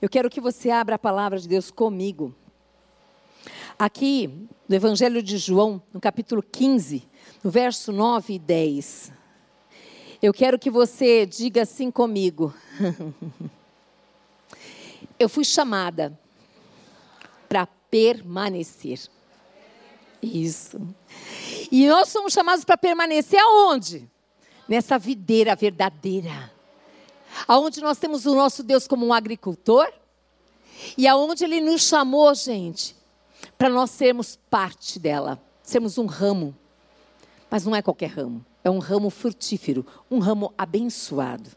Eu quero que você abra a palavra de Deus comigo. Aqui, no Evangelho de João, no capítulo 15, no verso 9 e 10. Eu quero que você diga assim comigo. Eu fui chamada para permanecer. Isso. E nós somos chamados para permanecer aonde? Nessa videira verdadeira. Aonde nós temos o nosso Deus como um agricultor e aonde ele nos chamou, gente, para nós sermos parte dela, sermos um ramo. Mas não é qualquer ramo, é um ramo frutífero, um ramo abençoado.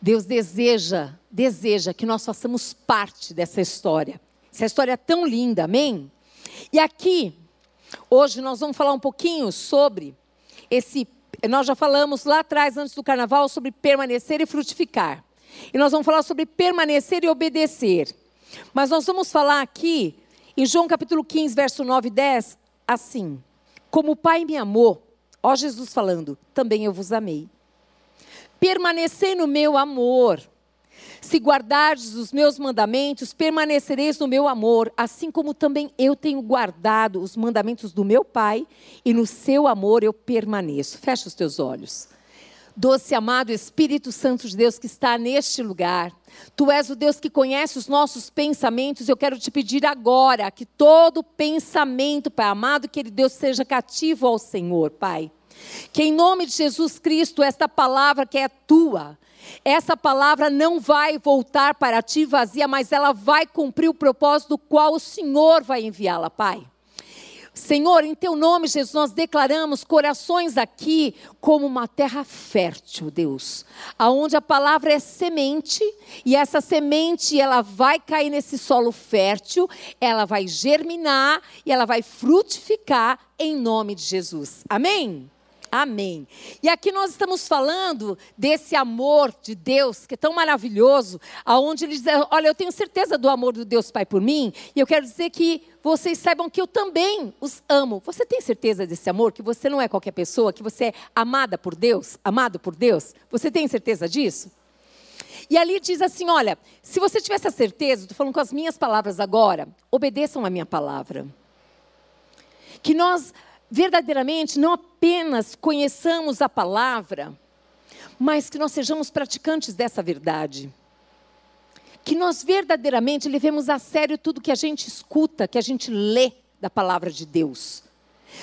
Deus deseja, deseja que nós façamos parte dessa história. Essa história é tão linda, amém? E aqui, hoje nós vamos falar um pouquinho sobre esse. Nós já falamos lá atrás, antes do carnaval, sobre permanecer e frutificar. E nós vamos falar sobre permanecer e obedecer. Mas nós vamos falar aqui, em João capítulo 15, verso 9 e 10, assim: Como o Pai me amou, ó Jesus falando, também eu vos amei. Permanecei no meu amor. Se guardardes os meus mandamentos, permanecereis no meu amor, assim como também eu tenho guardado os mandamentos do meu Pai, e no seu amor eu permaneço. Fecha os teus olhos. Doce amado Espírito Santo de Deus que está neste lugar, Tu és o Deus que conhece os nossos pensamentos. Eu quero te pedir agora que todo pensamento, Pai amado, que ele Deus seja cativo ao Senhor, Pai. Que em nome de Jesus Cristo, esta palavra que é tua, essa palavra não vai voltar para ti vazia, mas ela vai cumprir o propósito do qual o Senhor vai enviá-la, Pai. Senhor, em teu nome, Jesus, nós declaramos corações aqui como uma terra fértil, Deus, aonde a palavra é semente e essa semente ela vai cair nesse solo fértil, ela vai germinar e ela vai frutificar em nome de Jesus. Amém. Amém. E aqui nós estamos falando desse amor de Deus, que é tão maravilhoso, aonde ele diz: Olha, eu tenho certeza do amor do Deus Pai por mim, e eu quero dizer que vocês saibam que eu também os amo. Você tem certeza desse amor? Que você não é qualquer pessoa, que você é amada por Deus, amado por Deus? Você tem certeza disso? E ali diz assim: Olha, se você tivesse a certeza, estou falando com as minhas palavras agora, obedeçam a minha palavra. Que nós verdadeiramente não apenas conheçamos a palavra, mas que nós sejamos praticantes dessa verdade. Que nós verdadeiramente levemos a sério tudo que a gente escuta, que a gente lê da palavra de Deus.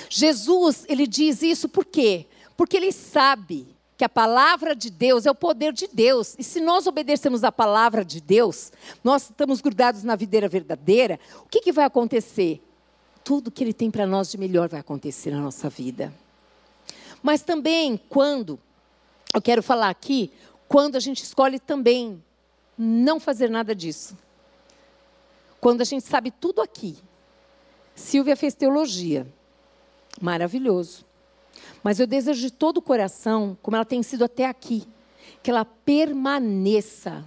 Jesus, ele diz isso por quê? Porque ele sabe que a palavra de Deus é o poder de Deus. E se nós obedecemos a palavra de Deus, nós estamos grudados na videira verdadeira, o que, que vai acontecer? Tudo que Ele tem para nós de melhor vai acontecer na nossa vida. Mas também quando, eu quero falar aqui, quando a gente escolhe também não fazer nada disso. Quando a gente sabe tudo aqui. Silvia fez teologia. Maravilhoso. Mas eu desejo de todo o coração, como ela tem sido até aqui, que ela permaneça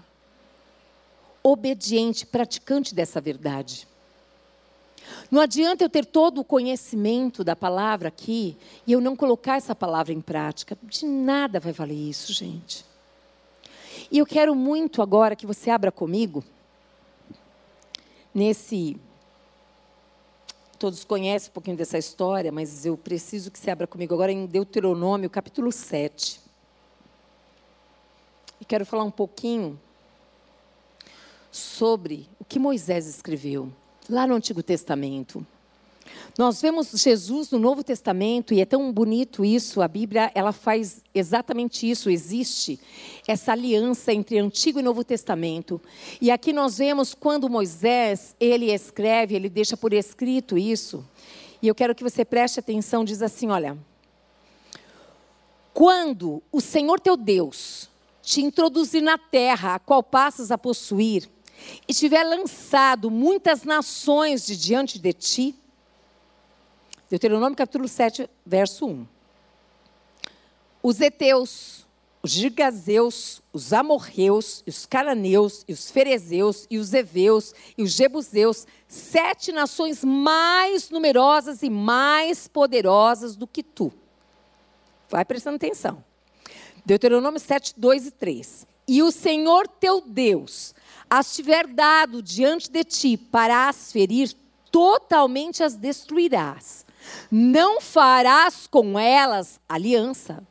obediente, praticante dessa verdade. Não adianta eu ter todo o conhecimento da palavra aqui e eu não colocar essa palavra em prática. De nada vai valer isso, gente. E eu quero muito agora que você abra comigo nesse. Todos conhecem um pouquinho dessa história, mas eu preciso que você abra comigo agora em Deuteronômio, capítulo 7. E quero falar um pouquinho sobre o que Moisés escreveu lá no Antigo Testamento. Nós vemos Jesus no Novo Testamento e é tão bonito isso, a Bíblia, ela faz exatamente isso, existe essa aliança entre Antigo e Novo Testamento. E aqui nós vemos quando Moisés, ele escreve, ele deixa por escrito isso. E eu quero que você preste atenção, diz assim, olha: Quando o Senhor teu Deus te introduzir na terra a qual passas a possuir, e tiver lançado muitas nações de diante de ti. Deuteronômio capítulo 7, verso 1. Os heteus, os gigazeus, os amorreus, os cananeus, os ferezeus, e os heveus, e os jebuseus, sete nações mais numerosas e mais poderosas do que tu. Vai prestando atenção. Deuteronômio 7, 2 e 3. E o Senhor teu Deus as tiver dado diante de ti para as ferir, totalmente as destruirás. Não farás com elas aliança,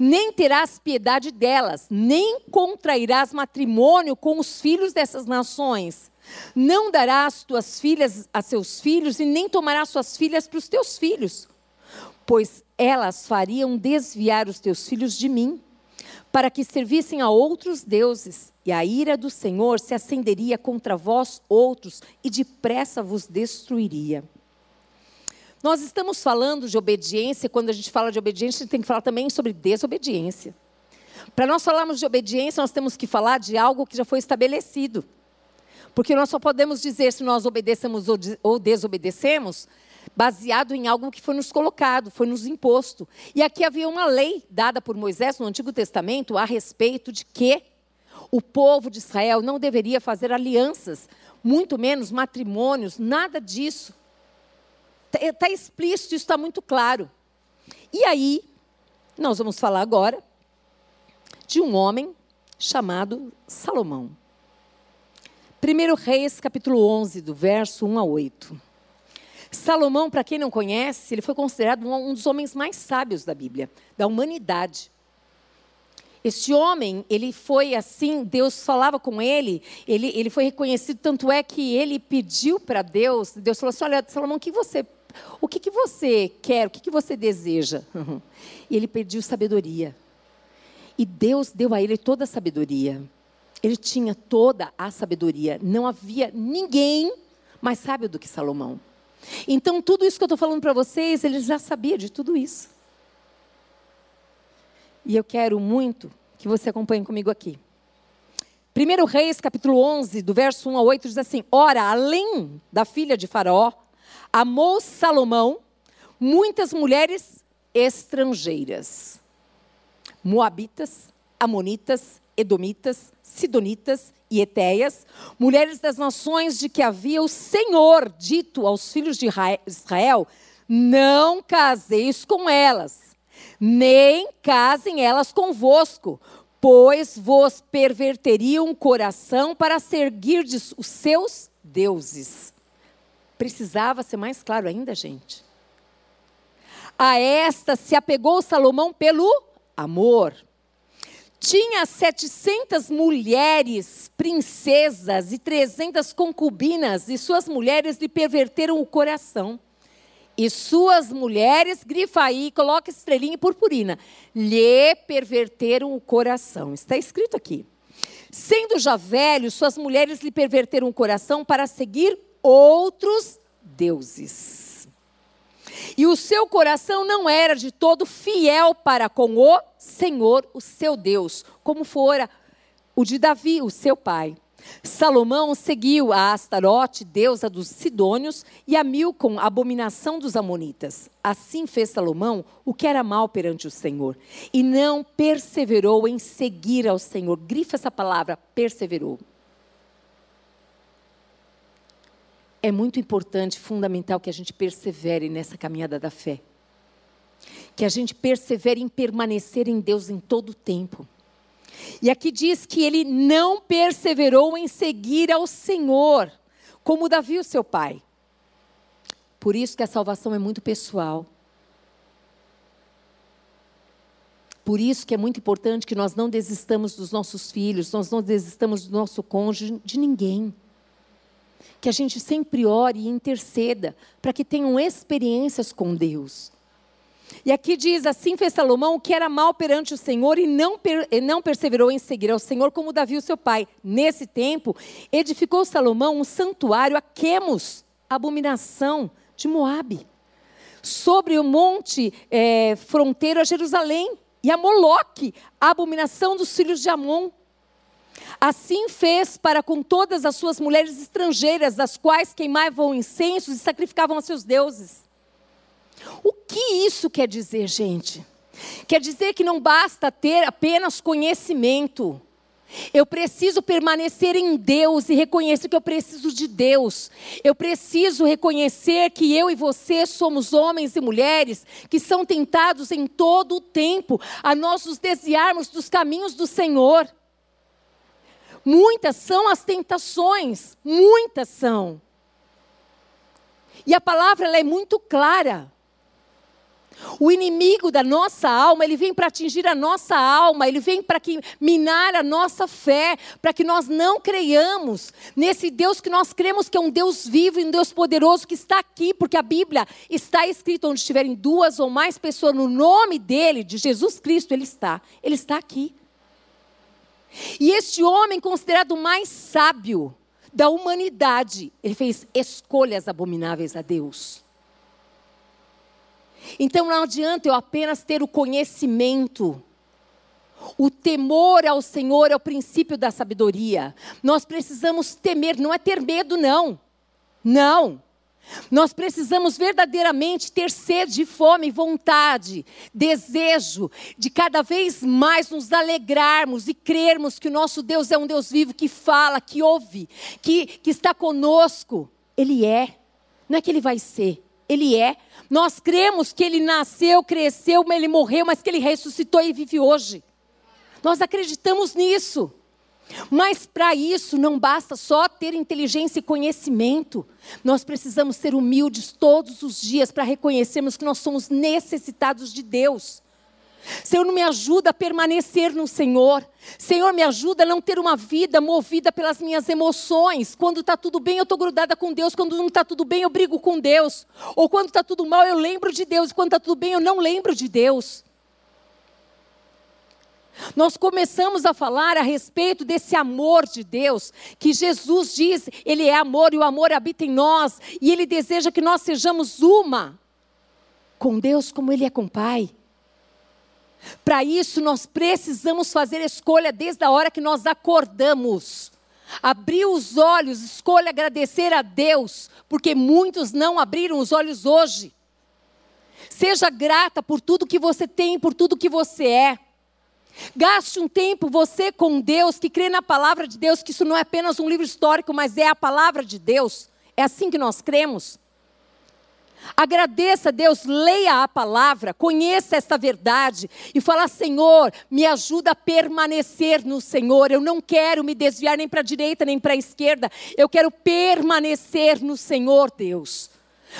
nem terás piedade delas, nem contrairás matrimônio com os filhos dessas nações. Não darás tuas filhas a seus filhos, e nem tomarás suas filhas para os teus filhos, pois elas fariam desviar os teus filhos de mim para que servissem a outros deuses, e a ira do Senhor se acenderia contra vós outros, e depressa vos destruiria. Nós estamos falando de obediência, quando a gente fala de obediência, a gente tem que falar também sobre desobediência. Para nós falarmos de obediência, nós temos que falar de algo que já foi estabelecido. Porque nós só podemos dizer se nós obedecemos ou desobedecemos baseado em algo que foi nos colocado, foi nos imposto. E aqui havia uma lei dada por Moisés no Antigo Testamento a respeito de que o povo de Israel não deveria fazer alianças, muito menos matrimônios, nada disso. Está tá explícito, isso está muito claro. E aí, nós vamos falar agora de um homem chamado Salomão. 1 Reis, capítulo 11, do verso 1 a 8. Salomão, para quem não conhece, ele foi considerado um dos homens mais sábios da Bíblia, da humanidade. Este homem, ele foi assim, Deus falava com ele, ele, ele foi reconhecido, tanto é que ele pediu para Deus, Deus falou assim, olha, Salomão, o que você, o que, que você quer, o que, que você deseja? E ele pediu sabedoria. E Deus deu a ele toda a sabedoria. Ele tinha toda a sabedoria. Não havia ninguém mais sábio do que Salomão. Então, tudo isso que eu estou falando para vocês, ele já sabia de tudo isso. E eu quero muito que você acompanhe comigo aqui. 1 Reis, capítulo 11, do verso 1 a 8, diz assim: Ora, além da filha de Faraó, amou Salomão muitas mulheres estrangeiras, moabitas, amonitas, edomitas, sidonitas e etéias, mulheres das nações de que havia o Senhor dito aos filhos de Israel: não caseis com elas, nem casem elas convosco, pois vos perverteriam o coração para seguirdes os seus deuses. Precisava ser mais claro ainda, gente. A esta se apegou Salomão pelo amor tinha 700 mulheres, princesas e 300 concubinas, e suas mulheres lhe perverteram o coração. E suas mulheres, grifa aí, coloca estrelinha e purpurina, lhe perverteram o coração. Está escrito aqui. Sendo já velho, suas mulheres lhe perverteram o coração para seguir outros deuses. E o seu coração não era de todo fiel para com o Senhor, o seu Deus, como fora o de Davi, o seu pai. Salomão seguiu a Astarote, deusa dos Sidônios, e a Milcom, abominação dos Amonitas. Assim fez Salomão o que era mal perante o Senhor, e não perseverou em seguir ao Senhor. Grifa essa palavra, perseverou. É muito importante, fundamental que a gente persevere nessa caminhada da fé. Que a gente persevere em permanecer em Deus em todo o tempo. E aqui diz que ele não perseverou em seguir ao Senhor, como Davi, o seu pai. Por isso que a salvação é muito pessoal. Por isso que é muito importante que nós não desistamos dos nossos filhos, nós não desistamos do nosso cônjuge, de ninguém que a gente sempre ore e interceda para que tenham experiências com Deus. E aqui diz: assim fez Salomão, que era mal perante o Senhor e não, per, e não perseverou em seguir ao Senhor como Davi, o seu pai. Nesse tempo, edificou Salomão um santuário a Quemos, abominação de Moabe, sobre o monte é, fronteiro a Jerusalém, e a Moloque, a abominação dos filhos de Amon. Assim fez para com todas as suas mulheres estrangeiras, as quais queimavam incensos e sacrificavam a seus deuses. O que isso quer dizer, gente? Quer dizer que não basta ter apenas conhecimento. Eu preciso permanecer em Deus e reconhecer que eu preciso de Deus. Eu preciso reconhecer que eu e você somos homens e mulheres que são tentados em todo o tempo a nós nos desviarmos dos caminhos do Senhor. Muitas são as tentações, muitas são. E a palavra ela é muito clara. O inimigo da nossa alma, ele vem para atingir a nossa alma, ele vem para minar a nossa fé, para que nós não creiamos nesse Deus que nós cremos que é um Deus vivo e um Deus poderoso que está aqui, porque a Bíblia está escrita onde estiverem duas ou mais pessoas no nome dele, de Jesus Cristo, ele está. Ele está aqui. E este homem, considerado mais sábio da humanidade, ele fez escolhas abomináveis a Deus. Então não adianta eu apenas ter o conhecimento. O temor ao Senhor é o princípio da sabedoria. Nós precisamos temer, não é ter medo, não. Não. Nós precisamos verdadeiramente ter sede, fome, vontade, desejo de cada vez mais nos alegrarmos e crermos que o nosso Deus é um Deus vivo que fala, que ouve, que, que está conosco. Ele é, não é que ele vai ser, ele é. Nós cremos que ele nasceu, cresceu, ele morreu, mas que ele ressuscitou e vive hoje. Nós acreditamos nisso. Mas para isso não basta só ter inteligência e conhecimento. Nós precisamos ser humildes todos os dias para reconhecermos que nós somos necessitados de Deus. Senhor, me ajuda a permanecer no Senhor. Senhor, me ajuda a não ter uma vida movida pelas minhas emoções. Quando está tudo bem, eu estou grudada com Deus. Quando não está tudo bem, eu brigo com Deus. Ou quando está tudo mal, eu lembro de Deus. Quando está tudo bem, eu não lembro de Deus. Nós começamos a falar a respeito desse amor de Deus, que Jesus diz, Ele é amor e o amor habita em nós, e Ele deseja que nós sejamos uma com Deus como Ele é com o Pai. Para isso, nós precisamos fazer escolha desde a hora que nós acordamos. Abrir os olhos, escolha agradecer a Deus, porque muitos não abriram os olhos hoje. Seja grata por tudo que você tem, por tudo que você é. Gaste um tempo você com Deus, que crê na palavra de Deus, que isso não é apenas um livro histórico, mas é a palavra de Deus. É assim que nós cremos. Agradeça a Deus, leia a palavra, conheça esta verdade e fala: Senhor, me ajuda a permanecer no Senhor. Eu não quero me desviar nem para a direita nem para a esquerda. Eu quero permanecer no Senhor, Deus.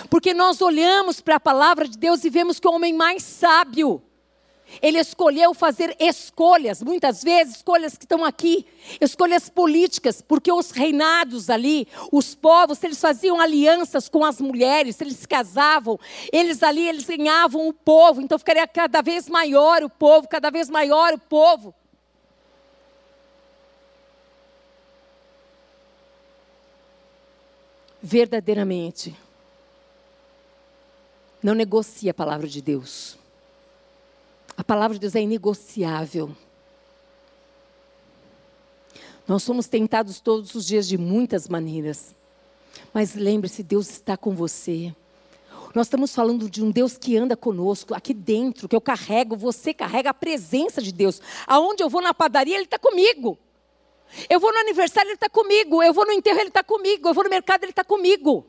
Porque nós olhamos para a palavra de Deus e vemos que o homem mais sábio ele escolheu fazer escolhas, muitas vezes escolhas que estão aqui, escolhas políticas, porque os reinados ali, os povos, eles faziam alianças com as mulheres, eles se casavam, eles ali, eles ganhavam o povo, então ficaria cada vez maior o povo, cada vez maior o povo. Verdadeiramente, não negocia a palavra de Deus. A palavra de Deus é inegociável. Nós somos tentados todos os dias de muitas maneiras. Mas lembre-se, Deus está com você. Nós estamos falando de um Deus que anda conosco, aqui dentro, que eu carrego, você carrega a presença de Deus. Aonde eu vou na padaria, Ele está comigo. Eu vou no aniversário, Ele está comigo. Eu vou no enterro, Ele está comigo. Eu vou no mercado, Ele está comigo.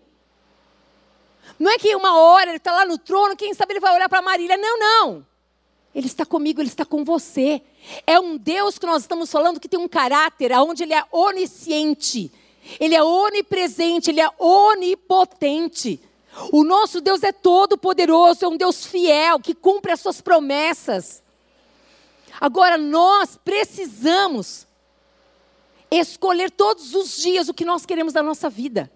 Não é que uma hora Ele está lá no trono, quem sabe Ele vai olhar para Marília. Não, não. Ele está comigo, Ele está com você. É um Deus que nós estamos falando que tem um caráter onde Ele é onisciente, Ele é onipresente, Ele é onipotente. O nosso Deus é todo poderoso, é um Deus fiel, que cumpre as suas promessas. Agora, nós precisamos escolher todos os dias o que nós queremos da nossa vida.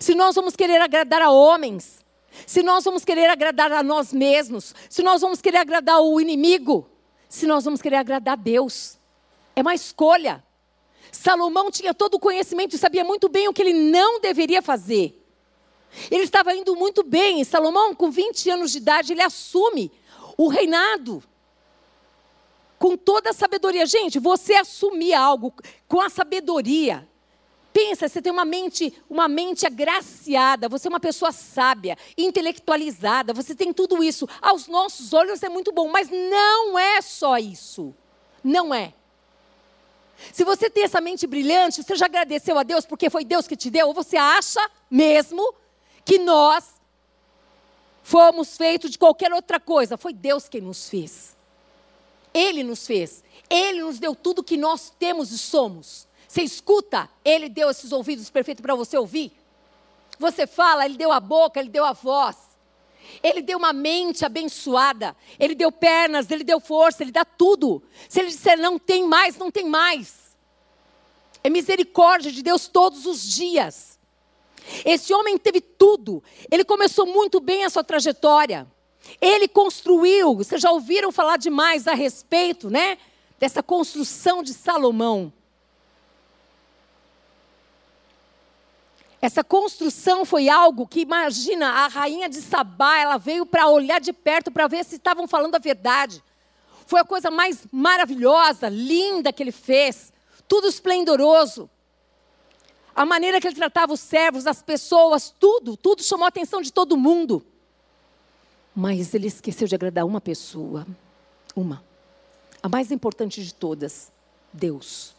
Se nós vamos querer agradar a homens, se nós vamos querer agradar a nós mesmos, se nós vamos querer agradar o inimigo, se nós vamos querer agradar a Deus. É uma escolha. Salomão tinha todo o conhecimento e sabia muito bem o que ele não deveria fazer. Ele estava indo muito bem. Salomão, com 20 anos de idade, ele assume o reinado. Com toda a sabedoria. Gente, você assumir algo com a sabedoria Pensa, você tem uma mente, uma mente agraciada, você é uma pessoa sábia, intelectualizada, você tem tudo isso. Aos nossos olhos é muito bom, mas não é só isso. Não é. Se você tem essa mente brilhante, você já agradeceu a Deus porque foi Deus que te deu, ou você acha mesmo que nós fomos feitos de qualquer outra coisa? Foi Deus quem nos fez. Ele nos fez. Ele nos deu tudo que nós temos e somos. Você escuta, ele deu esses ouvidos perfeitos para você ouvir. Você fala, ele deu a boca, ele deu a voz. Ele deu uma mente abençoada. Ele deu pernas, ele deu força, ele dá tudo. Se ele disser não tem mais, não tem mais. É misericórdia de Deus todos os dias. Esse homem teve tudo. Ele começou muito bem a sua trajetória. Ele construiu. Vocês já ouviram falar demais a respeito, né? Dessa construção de Salomão. Essa construção foi algo que, imagina, a rainha de Sabá, ela veio para olhar de perto para ver se estavam falando a verdade. Foi a coisa mais maravilhosa, linda que ele fez, tudo esplendoroso. A maneira que ele tratava os servos, as pessoas, tudo, tudo chamou a atenção de todo mundo. Mas ele esqueceu de agradar uma pessoa, uma, a mais importante de todas, Deus.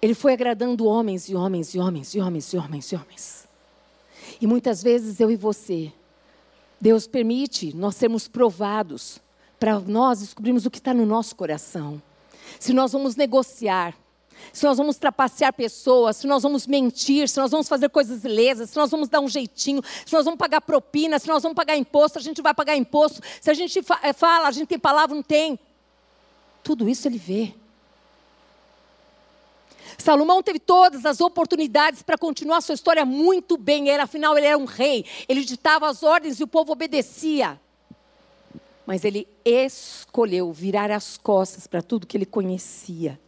Ele foi agradando homens e homens e homens e homens e homens e homens. E muitas vezes eu e você, Deus permite nós sermos provados para nós descobrirmos o que está no nosso coração. Se nós vamos negociar, se nós vamos trapacear pessoas, se nós vamos mentir, se nós vamos fazer coisas ilesas, se nós vamos dar um jeitinho, se nós vamos pagar propina, se nós vamos pagar imposto, a gente vai pagar imposto. Se a gente eh, fala, a gente tem palavra, não tem. Tudo isso ele vê. Salomão teve todas as oportunidades para continuar sua história muito bem. Era, afinal, ele era um rei. Ele ditava as ordens e o povo obedecia. Mas ele escolheu virar as costas para tudo que ele conhecia.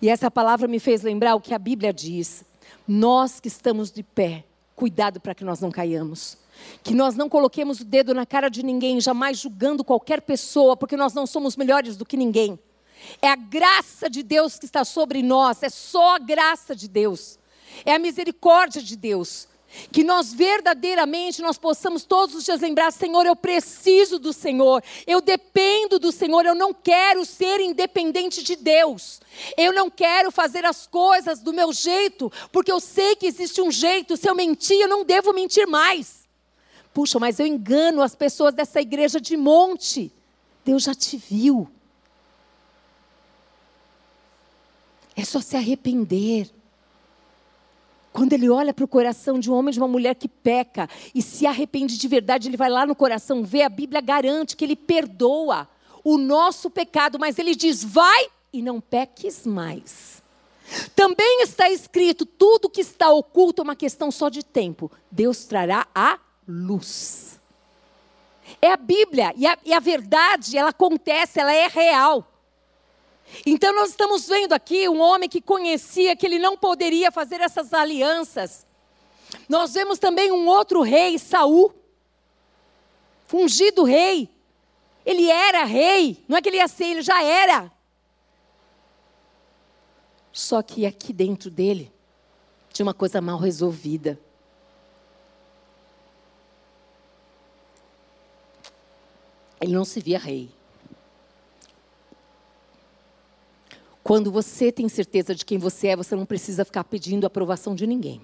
E essa palavra me fez lembrar o que a Bíblia diz. Nós que estamos de pé, cuidado para que nós não caiamos. Que nós não coloquemos o dedo na cara de ninguém, jamais julgando qualquer pessoa, porque nós não somos melhores do que ninguém. É a graça de Deus que está sobre nós, é só a graça de Deus. É a misericórdia de Deus. Que nós verdadeiramente nós possamos todos os dias lembrar, Senhor, eu preciso do Senhor, eu dependo do Senhor, eu não quero ser independente de Deus. Eu não quero fazer as coisas do meu jeito, porque eu sei que existe um jeito, se eu mentir, eu não devo mentir mais. Puxa, mas eu engano as pessoas dessa igreja de monte. Deus já te viu. É só se arrepender. Quando ele olha para o coração de um homem e de uma mulher que peca e se arrepende de verdade, ele vai lá no coração ver, a Bíblia garante que ele perdoa o nosso pecado, mas ele diz: vai e não peques mais. Também está escrito: tudo que está oculto é uma questão só de tempo, Deus trará a luz. É a Bíblia, e a, e a verdade, ela acontece, ela é real. Então nós estamos vendo aqui um homem que conhecia que ele não poderia fazer essas alianças. Nós vemos também um outro rei, Saul, ungido rei. Ele era rei, não é que ele ia ser, ele já era. Só que aqui dentro dele tinha uma coisa mal resolvida. Ele não se via rei. Quando você tem certeza de quem você é, você não precisa ficar pedindo aprovação de ninguém.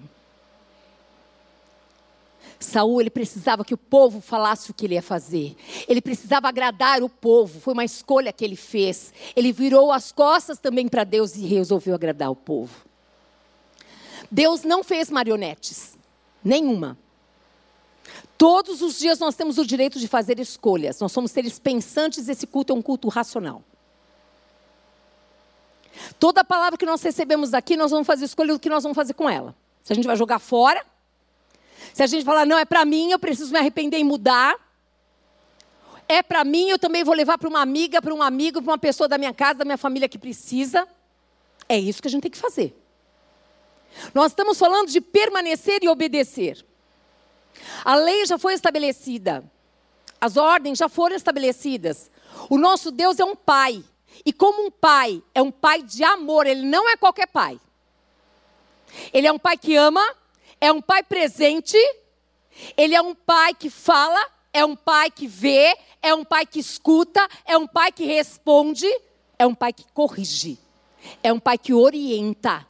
Saul, ele precisava que o povo falasse o que ele ia fazer. Ele precisava agradar o povo. Foi uma escolha que ele fez. Ele virou as costas também para Deus e resolveu agradar o povo. Deus não fez marionetes, nenhuma. Todos os dias nós temos o direito de fazer escolhas. Nós somos seres pensantes, esse culto é um culto racional. Toda palavra que nós recebemos aqui, nós vamos fazer escolha do que nós vamos fazer com ela. Se a gente vai jogar fora, se a gente falar, não, é para mim, eu preciso me arrepender e mudar. É para mim, eu também vou levar para uma amiga, para um amigo, para uma pessoa da minha casa, da minha família que precisa. É isso que a gente tem que fazer. Nós estamos falando de permanecer e obedecer. A lei já foi estabelecida. As ordens já foram estabelecidas. O nosso Deus é um pai. E como um pai é um pai de amor, ele não é qualquer pai. Ele é um pai que ama, é um pai presente, ele é um pai que fala, é um pai que vê, é um pai que escuta, é um pai que responde, é um pai que corrige, é um pai que orienta.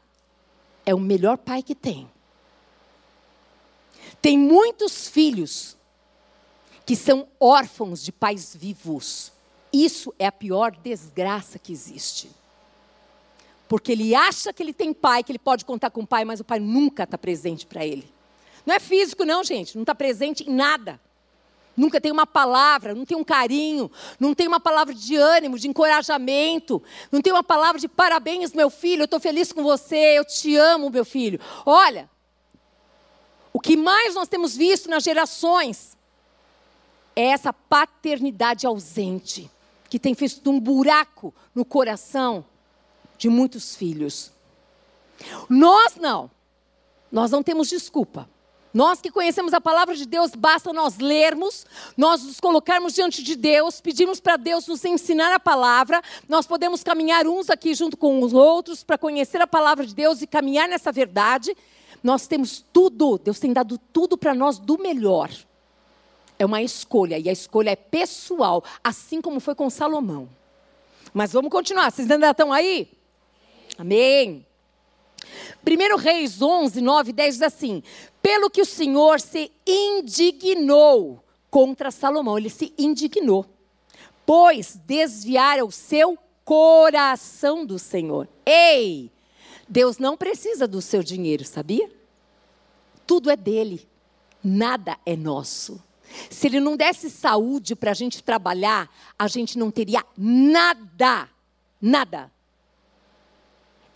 É o melhor pai que tem. Tem muitos filhos que são órfãos de pais vivos. Isso é a pior desgraça que existe. Porque ele acha que ele tem pai, que ele pode contar com o pai, mas o pai nunca está presente para ele. Não é físico, não, gente. Não está presente em nada. Nunca tem uma palavra, não tem um carinho, não tem uma palavra de ânimo, de encorajamento, não tem uma palavra de parabéns, meu filho, eu estou feliz com você, eu te amo, meu filho. Olha, o que mais nós temos visto nas gerações é essa paternidade ausente, que tem feito um buraco no coração de muitos filhos. Nós não, nós não temos desculpa. Nós que conhecemos a palavra de Deus, basta nós lermos, nós nos colocarmos diante de Deus, pedimos para Deus nos ensinar a palavra, nós podemos caminhar uns aqui junto com os outros para conhecer a palavra de Deus e caminhar nessa verdade. Nós temos tudo, Deus tem dado tudo para nós do melhor. É uma escolha, e a escolha é pessoal, assim como foi com Salomão. Mas vamos continuar, vocês ainda estão aí? Amém. 1 Reis 11, 9 e 10 diz assim: Pelo que o Senhor se indignou contra Salomão, ele se indignou, pois desviara o seu coração do Senhor. Ei, Deus não precisa do seu dinheiro, sabia? Tudo é dele, nada é nosso. Se ele não desse saúde para a gente trabalhar, a gente não teria nada, nada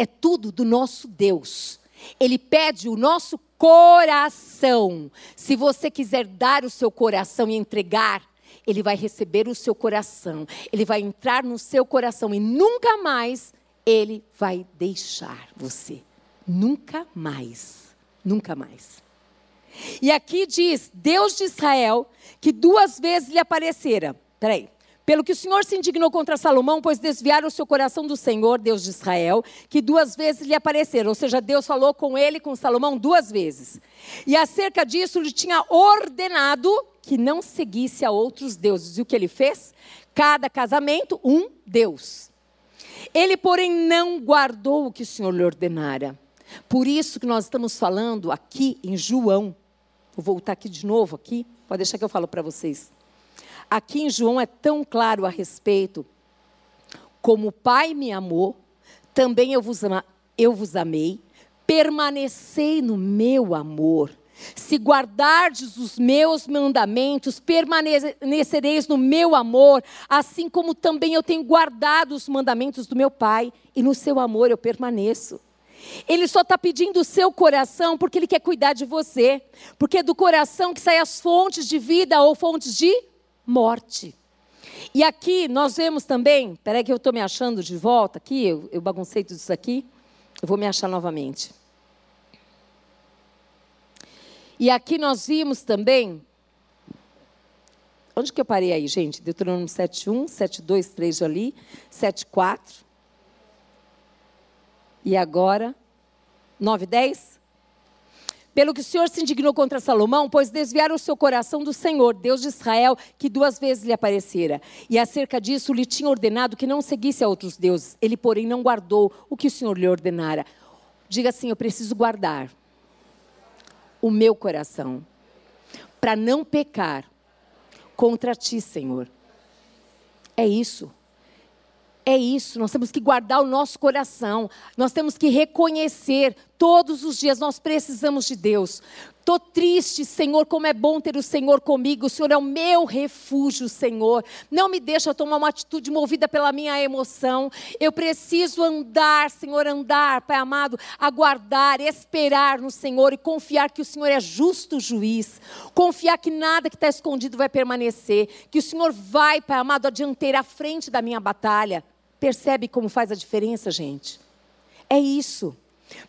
é tudo do nosso Deus. Ele pede o nosso coração. Se você quiser dar o seu coração e entregar, ele vai receber o seu coração. Ele vai entrar no seu coração e nunca mais ele vai deixar você. Nunca mais. Nunca mais. E aqui diz, Deus de Israel, que duas vezes lhe aparecera. Peraí. Pelo que o Senhor se indignou contra Salomão, pois desviaram o seu coração do Senhor, Deus de Israel, que duas vezes lhe apareceram. Ou seja, Deus falou com ele, com Salomão, duas vezes. E acerca disso, lhe tinha ordenado que não seguisse a outros deuses. E o que ele fez? Cada casamento, um Deus. Ele, porém, não guardou o que o Senhor lhe ordenara. Por isso que nós estamos falando aqui em João. Vou voltar aqui de novo aqui. Pode deixar que eu falo para vocês. Aqui em João é tão claro a respeito. Como o Pai me amou, também eu vos, ama, eu vos amei. Permanecei no meu amor. Se guardardes os meus mandamentos, permanecereis no meu amor, assim como também eu tenho guardado os mandamentos do meu Pai, e no seu amor eu permaneço. Ele só está pedindo o seu coração porque ele quer cuidar de você. Porque é do coração que saem as fontes de vida ou fontes de morte. E aqui nós vemos também, peraí que eu estou me achando de volta aqui, eu, eu baguncei tudo isso aqui, eu vou me achar novamente. E aqui nós vimos também, onde que eu parei aí, gente? Deuteronômio 7.1, 7.2, 3 ali, 7.4. E agora, 9.10? Pelo que o Senhor se indignou contra Salomão, pois desviaram o seu coração do Senhor, Deus de Israel, que duas vezes lhe aparecera. E acerca disso lhe tinha ordenado que não seguisse a outros deuses. Ele, porém, não guardou o que o Senhor lhe ordenara. Diga assim: Eu preciso guardar o meu coração, para não pecar contra ti, Senhor. É isso. É isso, nós temos que guardar o nosso coração, nós temos que reconhecer todos os dias, nós precisamos de Deus. Estou triste, Senhor, como é bom ter o Senhor comigo, o Senhor é o meu refúgio, Senhor. Não me deixa tomar uma atitude movida pela minha emoção. Eu preciso andar, Senhor, andar, Pai amado, aguardar, esperar no Senhor e confiar que o Senhor é justo juiz. Confiar que nada que está escondido vai permanecer, que o Senhor vai, Pai amado, adianteira à frente da minha batalha. Percebe como faz a diferença, gente? É isso.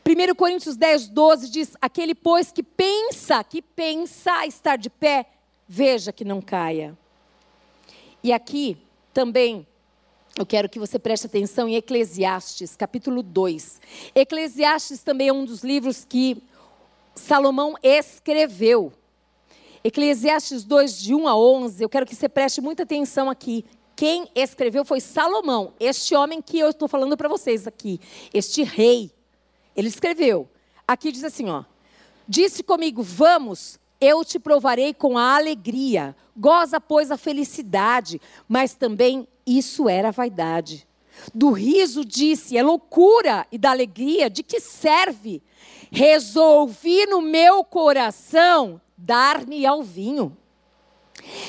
1 Coríntios 10, 12 diz: Aquele, pois, que pensa, que pensa estar de pé, veja que não caia. E aqui também eu quero que você preste atenção em Eclesiastes, capítulo 2. Eclesiastes também é um dos livros que Salomão escreveu. Eclesiastes 2, de 1 a 11, eu quero que você preste muita atenção aqui. Quem escreveu foi Salomão, este homem que eu estou falando para vocês aqui, este rei. Ele escreveu. Aqui diz assim, ó: Disse comigo: "Vamos, eu te provarei com a alegria. Goza, pois, a felicidade, mas também isso era vaidade. Do riso disse: É loucura, e da alegria, de que serve? Resolvi no meu coração dar-me ao vinho.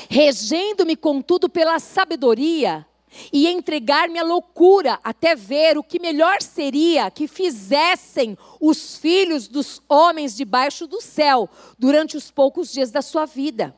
Regendo-me, contudo, pela sabedoria, e entregar-me à loucura, até ver o que melhor seria que fizessem os filhos dos homens debaixo do céu durante os poucos dias da sua vida.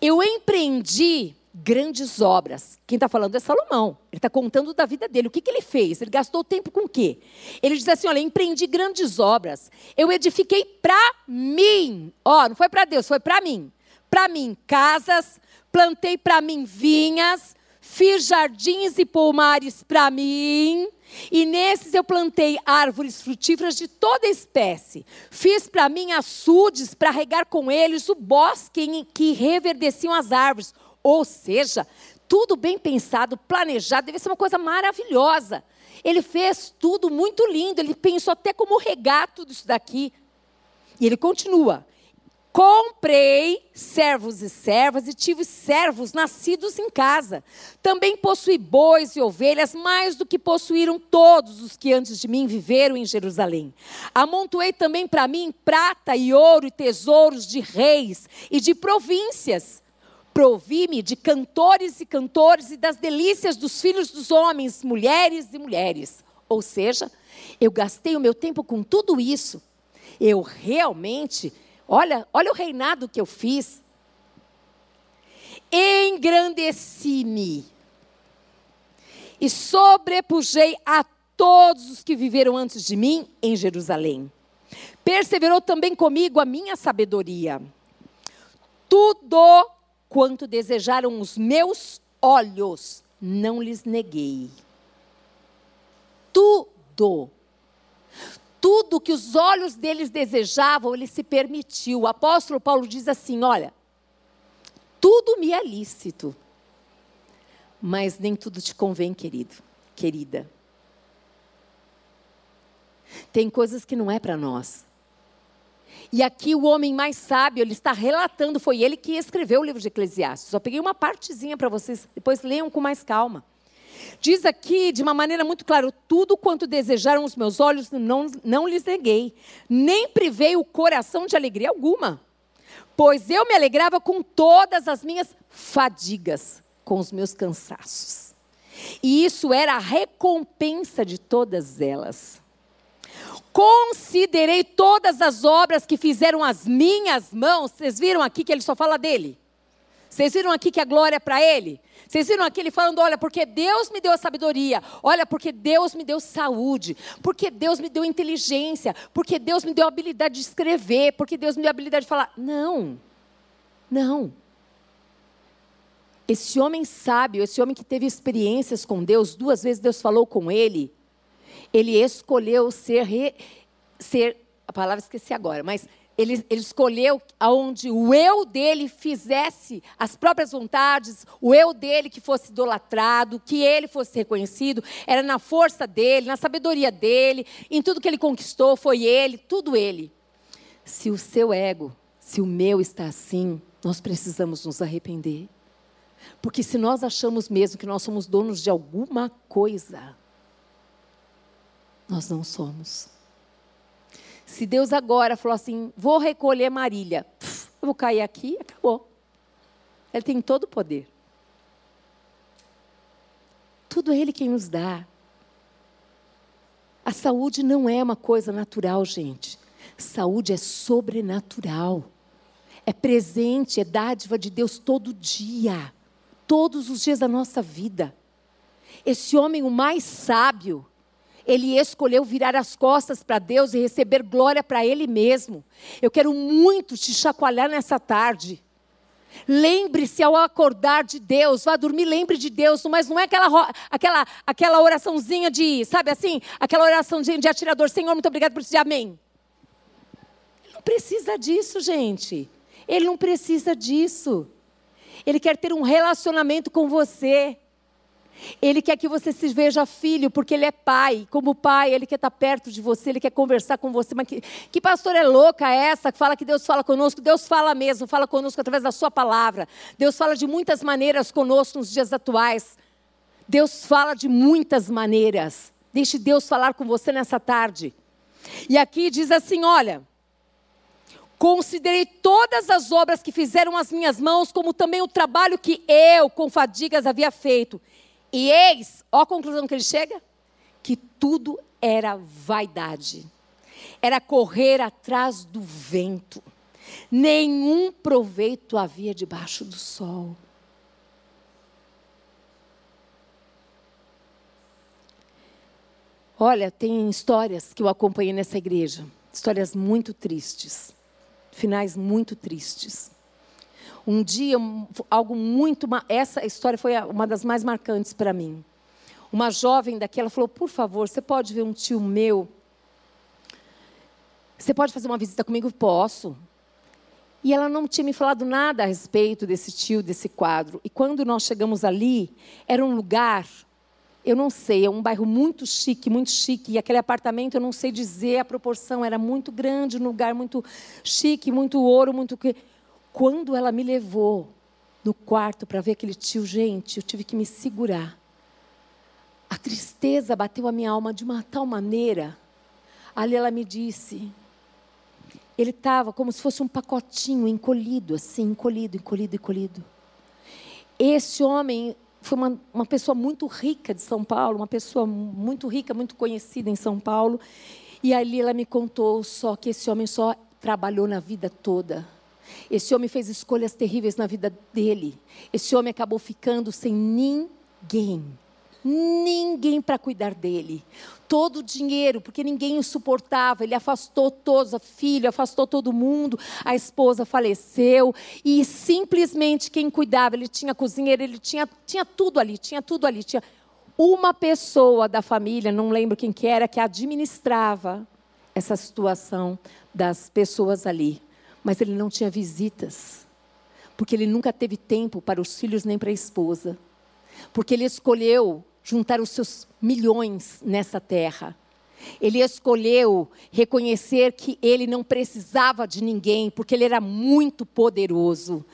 Eu empreendi grandes obras. Quem está falando é Salomão. Ele está contando da vida dele. O que, que ele fez? Ele gastou tempo com o quê? Ele diz assim: olha, empreendi grandes obras. Eu edifiquei para mim. Ó, oh, não foi para Deus, foi para mim. Para mim, casas, plantei para mim vinhas, fiz jardins e pomares para mim. E nesses eu plantei árvores frutíferas de toda espécie. Fiz para mim açudes para regar com eles o bosque em que reverdeciam as árvores ou seja, tudo bem pensado, planejado, deve ser uma coisa maravilhosa. Ele fez tudo muito lindo, ele pensou até como regar tudo isso daqui. E ele continua: Comprei servos e servas e tive servos nascidos em casa. Também possuí bois e ovelhas, mais do que possuíram todos os que antes de mim viveram em Jerusalém. Amontoei também para mim prata e ouro e tesouros de reis e de províncias Provi-me de cantores e cantores e das delícias dos filhos dos homens, mulheres e mulheres. Ou seja, eu gastei o meu tempo com tudo isso. Eu realmente, olha, olha o reinado que eu fiz. Engrandeci-me e sobrepujei a todos os que viveram antes de mim em Jerusalém. Perseverou também comigo a minha sabedoria. Tudo Quanto desejaram os meus olhos, não lhes neguei. Tudo. Tudo que os olhos deles desejavam, ele se permitiu. O apóstolo Paulo diz assim: olha, tudo me é lícito, mas nem tudo te convém, querido, querida. Tem coisas que não é para nós. E aqui o homem mais sábio, ele está relatando, foi ele que escreveu o livro de Eclesiastes. Só peguei uma partezinha para vocês, depois leiam com mais calma. Diz aqui de uma maneira muito clara: tudo quanto desejaram os meus olhos, não, não lhes neguei, nem privei o coração de alegria alguma, pois eu me alegrava com todas as minhas fadigas, com os meus cansaços. E isso era a recompensa de todas elas. Considerei todas as obras que fizeram as minhas mãos. Vocês viram aqui que ele só fala dele? Vocês viram aqui que a glória é para ele? Vocês viram aqui ele falando: olha, porque Deus me deu a sabedoria, olha, porque Deus me deu saúde, porque Deus me deu inteligência, porque Deus me deu a habilidade de escrever, porque Deus me deu a habilidade de falar. Não, não. Esse homem sábio, esse homem que teve experiências com Deus, duas vezes Deus falou com ele, ele escolheu ser, re, ser a palavra esqueci agora, mas ele, ele, escolheu aonde o eu dele fizesse as próprias vontades, o eu dele que fosse idolatrado, que ele fosse reconhecido, era na força dele, na sabedoria dele, em tudo que ele conquistou, foi ele, tudo ele. Se o seu ego, se o meu está assim, nós precisamos nos arrepender. Porque se nós achamos mesmo que nós somos donos de alguma coisa, nós não somos. Se Deus agora falou assim: vou recolher Marília, eu vou cair aqui, acabou. Ele tem todo o poder. Tudo Ele quem nos dá. A saúde não é uma coisa natural, gente. Saúde é sobrenatural. É presente, é dádiva de Deus todo dia. Todos os dias da nossa vida. Esse homem, o mais sábio, ele escolheu virar as costas para Deus e receber glória para Ele mesmo. Eu quero muito te chacoalhar nessa tarde. Lembre-se ao acordar de Deus, vá dormir, lembre de Deus, mas não é aquela, aquela, aquela oraçãozinha de, sabe assim, aquela oraçãozinha de atirador, Senhor, muito obrigado por dizer amém. Ele não precisa disso, gente. Ele não precisa disso. Ele quer ter um relacionamento com você. Ele quer que você se veja filho, porque ele é pai. Como pai, ele quer estar perto de você, ele quer conversar com você. Mas que, que pastor é louca essa que fala que Deus fala conosco? Deus fala mesmo, fala conosco através da sua palavra. Deus fala de muitas maneiras conosco nos dias atuais. Deus fala de muitas maneiras. Deixe Deus falar com você nessa tarde. E aqui diz assim: olha. Considerei todas as obras que fizeram as minhas mãos, como também o trabalho que eu, com fadigas, havia feito. E eis, ó a conclusão que ele chega: que tudo era vaidade, era correr atrás do vento, nenhum proveito havia debaixo do sol. Olha, tem histórias que eu acompanhei nessa igreja, histórias muito tristes, finais muito tristes. Um dia, algo muito. Essa história foi uma das mais marcantes para mim. Uma jovem daquela falou: Por favor, você pode ver um tio meu? Você pode fazer uma visita comigo? Posso. E ela não tinha me falado nada a respeito desse tio, desse quadro. E quando nós chegamos ali, era um lugar eu não sei, é um bairro muito chique, muito chique. E aquele apartamento, eu não sei dizer a proporção, era muito grande, um lugar muito chique, muito ouro, muito. Quando ela me levou no quarto para ver aquele tio, gente, eu tive que me segurar. A tristeza bateu a minha alma de uma tal maneira. Ali ela me disse. Ele estava como se fosse um pacotinho encolhido, assim, encolhido, encolhido, encolhido. Esse homem foi uma, uma pessoa muito rica de São Paulo, uma pessoa muito rica, muito conhecida em São Paulo. E ali ela me contou só que esse homem só trabalhou na vida toda. Esse homem fez escolhas terríveis na vida dele. Esse homem acabou ficando sem ninguém ninguém para cuidar dele. Todo o dinheiro, porque ninguém o suportava, ele afastou todos, a filha, afastou todo mundo, a esposa faleceu, e simplesmente quem cuidava, ele tinha cozinheiro, ele tinha, tinha tudo ali, tinha tudo ali. Tinha uma pessoa da família, não lembro quem que era, que administrava essa situação das pessoas ali. Mas ele não tinha visitas, porque ele nunca teve tempo para os filhos nem para a esposa. Porque ele escolheu juntar os seus milhões nessa terra. Ele escolheu reconhecer que ele não precisava de ninguém, porque ele era muito poderoso.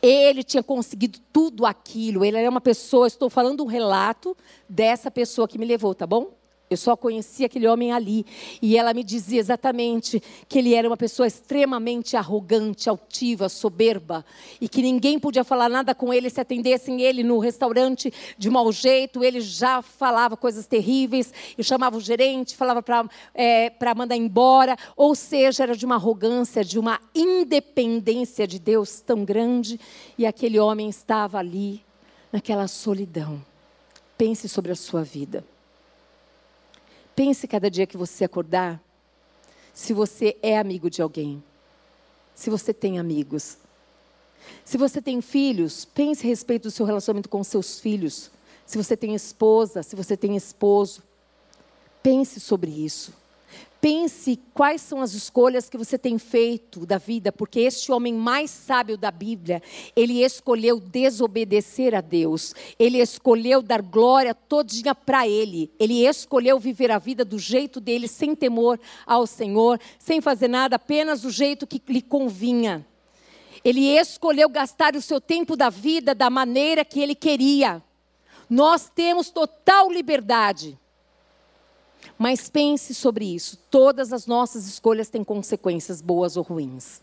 Ele tinha conseguido tudo aquilo. Ele era uma pessoa, estou falando um relato dessa pessoa que me levou, tá bom? Eu só conhecia aquele homem ali. E ela me dizia exatamente que ele era uma pessoa extremamente arrogante, altiva, soberba. E que ninguém podia falar nada com ele se atendessem ele no restaurante de mau jeito. Ele já falava coisas terríveis. E chamava o gerente, falava para é, mandar embora. Ou seja, era de uma arrogância, de uma independência de Deus tão grande. E aquele homem estava ali, naquela solidão. Pense sobre a sua vida. Pense cada dia que você acordar, se você é amigo de alguém, se você tem amigos. Se você tem filhos, pense a respeito do seu relacionamento com seus filhos. Se você tem esposa, se você tem esposo, pense sobre isso. Pense quais são as escolhas que você tem feito da vida, porque este homem mais sábio da Bíblia, ele escolheu desobedecer a Deus. Ele escolheu dar glória todinha para ele. Ele escolheu viver a vida do jeito dele, sem temor ao Senhor, sem fazer nada, apenas do jeito que lhe convinha. Ele escolheu gastar o seu tempo da vida da maneira que ele queria. Nós temos total liberdade. Mas pense sobre isso. Todas as nossas escolhas têm consequências boas ou ruins.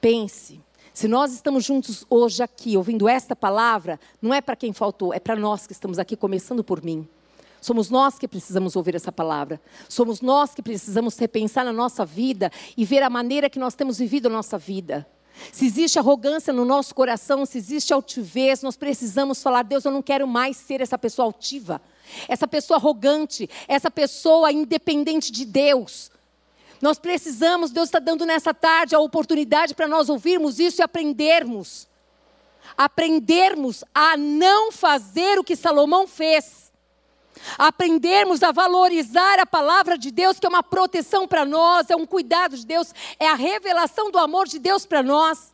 Pense. Se nós estamos juntos hoje aqui, ouvindo esta palavra, não é para quem faltou, é para nós que estamos aqui, começando por mim. Somos nós que precisamos ouvir essa palavra. Somos nós que precisamos repensar na nossa vida e ver a maneira que nós temos vivido a nossa vida. Se existe arrogância no nosso coração, se existe altivez, nós precisamos falar: Deus, eu não quero mais ser essa pessoa altiva essa pessoa arrogante, essa pessoa independente de Deus. Nós precisamos, Deus está dando nessa tarde a oportunidade para nós ouvirmos isso e aprendermos. Aprendermos a não fazer o que Salomão fez. Aprendermos a valorizar a palavra de Deus, que é uma proteção para nós, é um cuidado de Deus, é a revelação do amor de Deus para nós.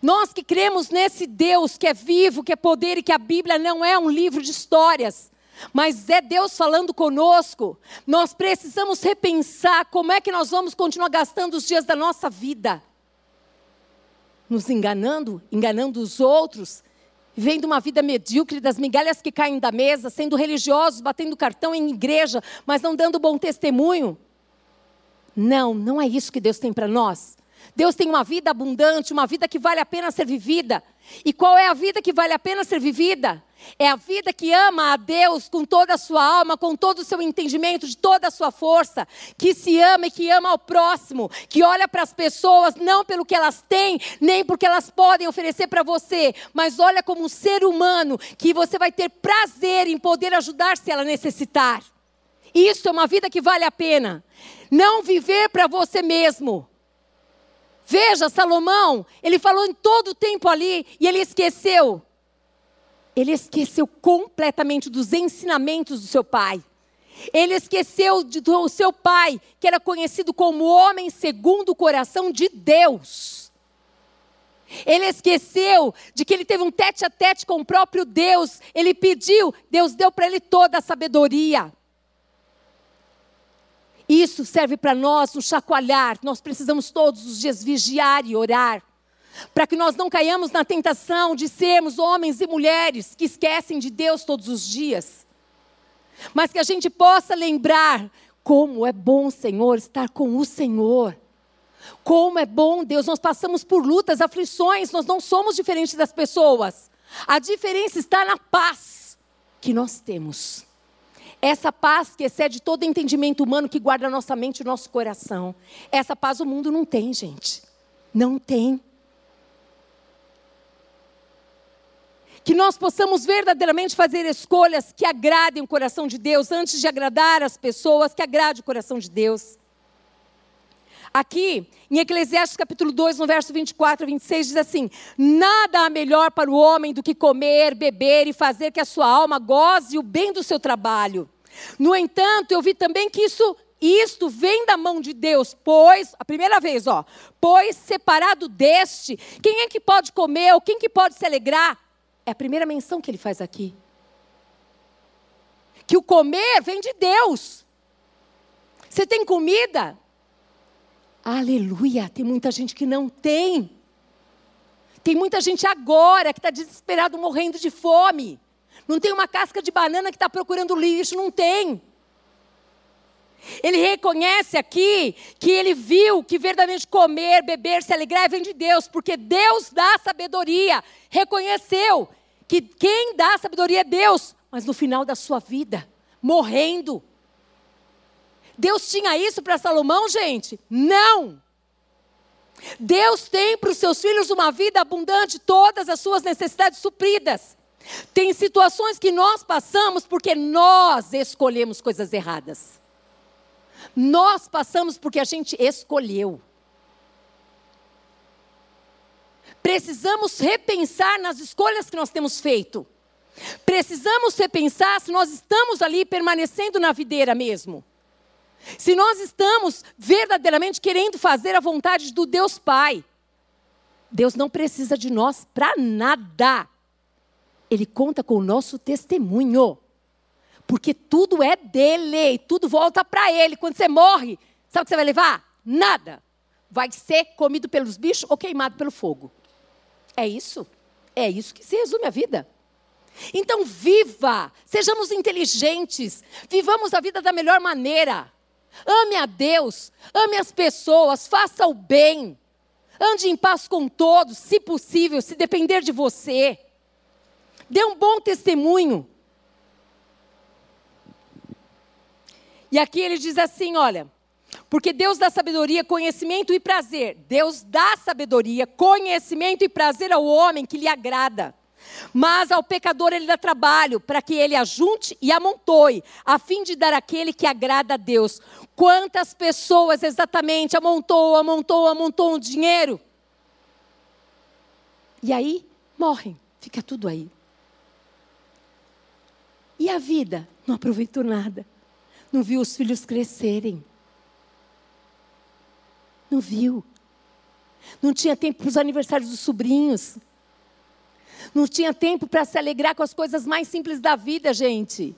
Nós que cremos nesse Deus que é vivo, que é poder e que a Bíblia não é um livro de histórias, mas é Deus falando conosco, nós precisamos repensar como é que nós vamos continuar gastando os dias da nossa vida. Nos enganando, enganando os outros vivendo uma vida medíocre das migalhas que caem da mesa, sendo religiosos, batendo cartão em igreja, mas não dando bom testemunho. Não, não é isso que Deus tem para nós. Deus tem uma vida abundante, uma vida que vale a pena ser vivida. E qual é a vida que vale a pena ser vivida? É a vida que ama a Deus com toda a sua alma, com todo o seu entendimento, de toda a sua força, que se ama e que ama ao próximo, que olha para as pessoas não pelo que elas têm, nem porque elas podem oferecer para você, mas olha como um ser humano que você vai ter prazer em poder ajudar se ela necessitar. Isso é uma vida que vale a pena. Não viver para você mesmo. Veja, Salomão, ele falou em todo o tempo ali e ele esqueceu. Ele esqueceu completamente dos ensinamentos do seu pai. Ele esqueceu do seu pai, que era conhecido como homem segundo o coração de Deus. Ele esqueceu de que ele teve um tete a tete com o próprio Deus. Ele pediu, Deus deu para ele toda a sabedoria. Isso serve para nós, um chacoalhar. Nós precisamos todos os dias vigiar e orar. Para que nós não caiamos na tentação de sermos homens e mulheres que esquecem de Deus todos os dias. Mas que a gente possa lembrar como é bom, Senhor, estar com o Senhor. Como é bom, Deus, nós passamos por lutas, aflições, nós não somos diferentes das pessoas. A diferença está na paz que nós temos. Essa paz que excede todo entendimento humano que guarda a nossa mente e o nosso coração. Essa paz o mundo não tem, gente. Não tem. Que nós possamos verdadeiramente fazer escolhas que agradem o coração de Deus, antes de agradar as pessoas, que agrade o coração de Deus. Aqui, em Eclesiastes capítulo 2, no verso 24 a 26, diz assim: Nada há melhor para o homem do que comer, beber e fazer que a sua alma goze o bem do seu trabalho. No entanto, eu vi também que isso isto vem da mão de Deus, pois, a primeira vez, ó, pois separado deste, quem é que pode comer ou quem que pode se alegrar? É a primeira menção que ele faz aqui. Que o comer vem de Deus. Você tem comida? Aleluia, tem muita gente que não tem. Tem muita gente agora que está desesperado, morrendo de fome. Não tem uma casca de banana que está procurando lixo, não tem. Ele reconhece aqui que ele viu que verdadeiramente comer, beber, se alegrar vem de Deus, porque Deus dá sabedoria. Reconheceu que quem dá sabedoria é Deus, mas no final da sua vida, morrendo. Deus tinha isso para Salomão, gente? Não. Deus tem para os seus filhos uma vida abundante, todas as suas necessidades supridas. Tem situações que nós passamos porque nós escolhemos coisas erradas. Nós passamos porque a gente escolheu. Precisamos repensar nas escolhas que nós temos feito. Precisamos repensar se nós estamos ali permanecendo na videira mesmo. Se nós estamos verdadeiramente querendo fazer a vontade do Deus Pai. Deus não precisa de nós para nada. Ele conta com o nosso testemunho. Porque tudo é dele, tudo volta para ele. Quando você morre, sabe o que você vai levar? Nada. Vai ser comido pelos bichos ou queimado pelo fogo. É isso. É isso que se resume a vida. Então, viva, sejamos inteligentes, vivamos a vida da melhor maneira. Ame a Deus, ame as pessoas, faça o bem. Ande em paz com todos, se possível, se depender de você. Dê um bom testemunho. E aqui ele diz assim: olha, porque Deus dá sabedoria, conhecimento e prazer. Deus dá sabedoria, conhecimento e prazer ao homem que lhe agrada. Mas ao pecador ele dá trabalho para que ele ajunte e amontoe, a fim de dar aquele que agrada a Deus. Quantas pessoas exatamente amontou, amontou, amontou um dinheiro? E aí morrem, fica tudo aí. E a vida? Não aproveitou nada. Não viu os filhos crescerem. Não viu. Não tinha tempo para os aniversários dos sobrinhos. Não tinha tempo para se alegrar com as coisas mais simples da vida, gente.